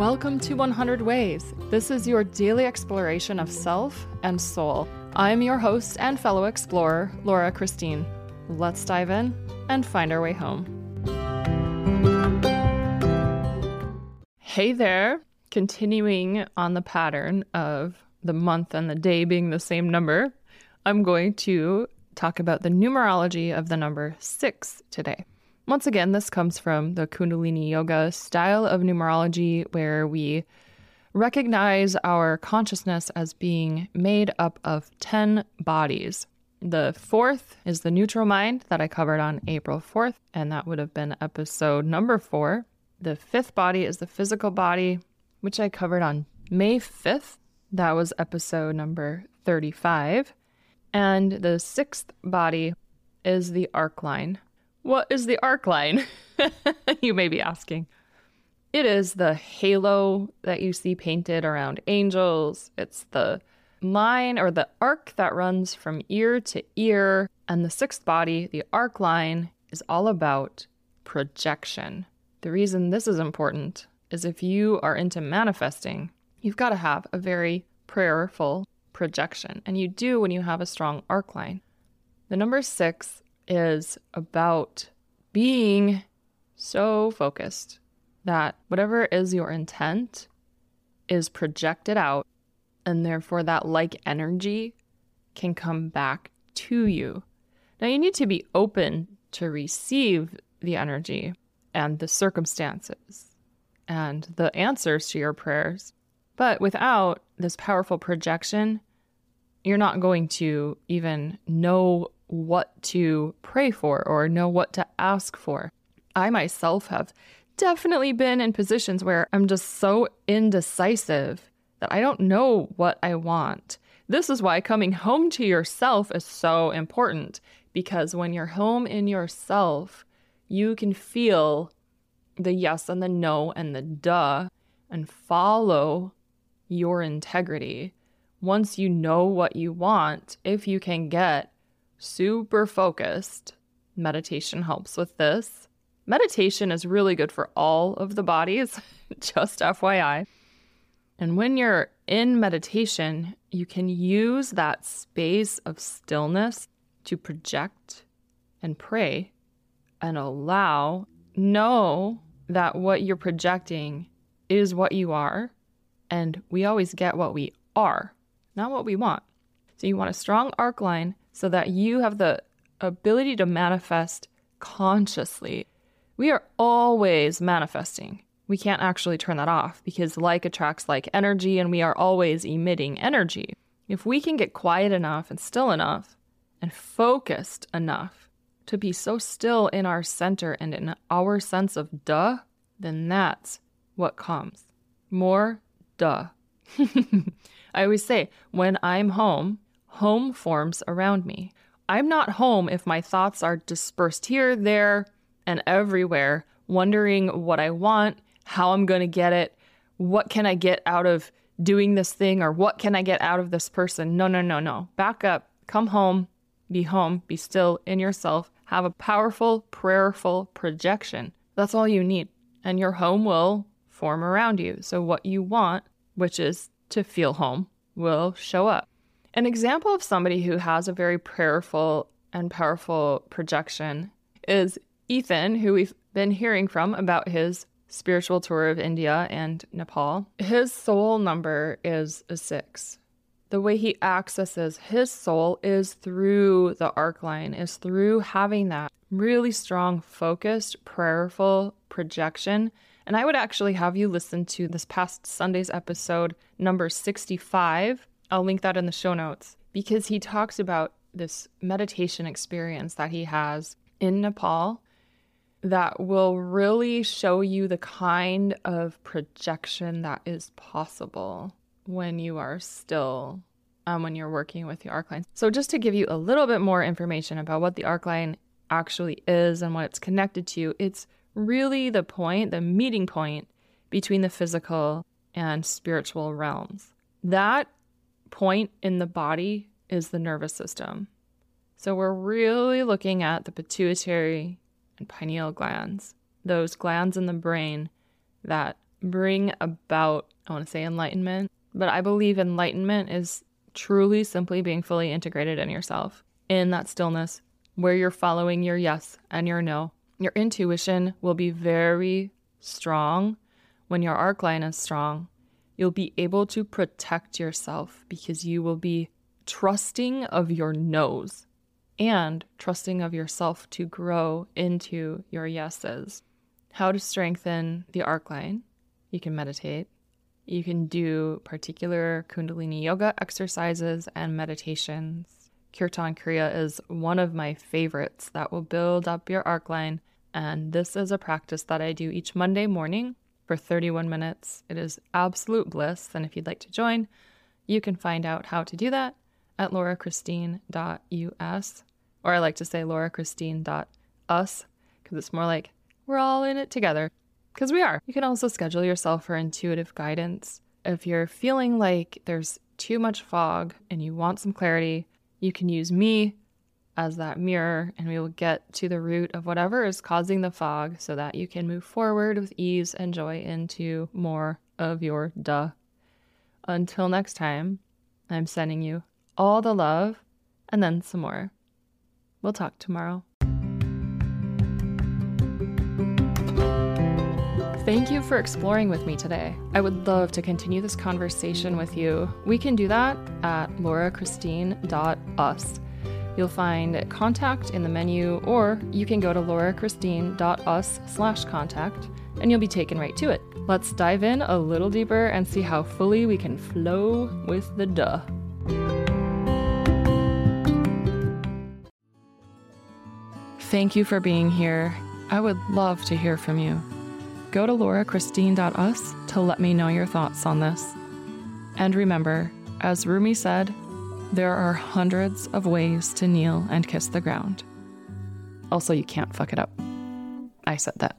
Welcome to 100 Ways. This is your daily exploration of self and soul. I'm your host and fellow explorer, Laura Christine. Let's dive in and find our way home. Hey there, continuing on the pattern of the month and the day being the same number, I'm going to talk about the numerology of the number six today. Once again, this comes from the Kundalini Yoga style of numerology where we recognize our consciousness as being made up of 10 bodies. The fourth is the neutral mind that I covered on April 4th, and that would have been episode number four. The fifth body is the physical body, which I covered on May 5th. That was episode number 35. And the sixth body is the arc line, what is the arc line? you may be asking. It is the halo that you see painted around angels. It's the line or the arc that runs from ear to ear. And the sixth body, the arc line, is all about projection. The reason this is important is if you are into manifesting, you've got to have a very prayerful projection. And you do when you have a strong arc line. The number six is about being so focused that whatever is your intent is projected out, and therefore that like energy can come back to you. Now, you need to be open to receive the energy and the circumstances and the answers to your prayers. But without this powerful projection, you're not going to even know what to pray for or know what to ask for. I myself have definitely been in positions where I'm just so indecisive that I don't know what I want. This is why coming home to yourself is so important because when you're home in yourself, you can feel the yes and the no and the duh and follow your integrity. Once you know what you want, if you can get super focused. Meditation helps with this. Meditation is really good for all of the bodies, just FYI. And when you're in meditation, you can use that space of stillness to project and pray and allow, know that what you're projecting is what you are. And we always get what we are, not what we want. So you want a strong arc line so that you have the ability to manifest consciously. We are always manifesting. We can't actually turn that off because like attracts like energy and we are always emitting energy. If we can get quiet enough and still enough and focused enough to be so still in our center and in our sense of duh, then that's what comes. More duh. I always say, when I'm home, home forms around me. I'm not home if my thoughts are dispersed here, there, and everywhere, wondering what I want, how I'm going to get it, what can I get out of doing this thing, or what can I get out of this person. No, no, no, no. Back up, come home, be home, be still in yourself, have a powerful, prayerful projection. That's all you need. And your home will form around you. So, what you want, which is to feel home, will show up. An example of somebody who has a very prayerful and powerful projection is Ethan, who we've been hearing from about his spiritual tour of India and Nepal. His soul number is a six. The way he accesses his soul is through the arc line, is through having that really strong, focused, prayerful projection. And I would actually have you listen to this past Sunday's episode, number 65, I'll link that in the show notes because he talks about this meditation experience that he has in Nepal that will really show you the kind of projection that is possible when you are still um, when you're working with the arc line. So just to give you a little bit more information about what the arc line actually is and what it's connected to, it's really the point, the meeting point between the physical and spiritual realms. That point in the body is the nervous system. So we're really looking at the pituitary and pineal glands, those glands in the brain that bring about, I want to say enlightenment, but I believe enlightenment is truly simply being fully integrated in yourself, in that stillness where you're following your yes and your no. Your intuition will be very strong when your arc line is strong. You'll be able to protect yourself because you will be trusting of your no's and trusting of yourself to grow into your yeses. How to strengthen the arc line? You can meditate. You can do particular Kundalini yoga exercises and meditations. Kirtan Kriya is one of my favorites that will build up your arc line. And this is a practice that I do each Monday morning for 31 minutes. It is absolute bliss. And if you'd like to join, you can find out how to do that at laurachristine.us or I like to say laurachristine.us because it's more like we're all in it together because we are. You can also schedule yourself for intuitive guidance. If you're feeling like there's too much fog and you want some clarity, you can use me as that mirror and we will get to the root of whatever is causing the fog so that you can move forward with ease and joy into more of your duh. Until next time, I'm sending you all the love and then some more. We'll talk tomorrow. Thank you for exploring with me today. I would love to continue this conversation with you. We can do that at laurachristine.us. You'll find contact in the menu, or you can go to laurachristine.us slash contact and you'll be taken right to it. Let's dive in a little deeper and see how fully we can flow with the duh. Thank you for being here. I would love to hear from you. Go to laurachristine.us to let me know your thoughts on this. And remember, as Rumi said, there are hundreds of ways to kneel and kiss the ground. Also, you can't fuck it up. I said that.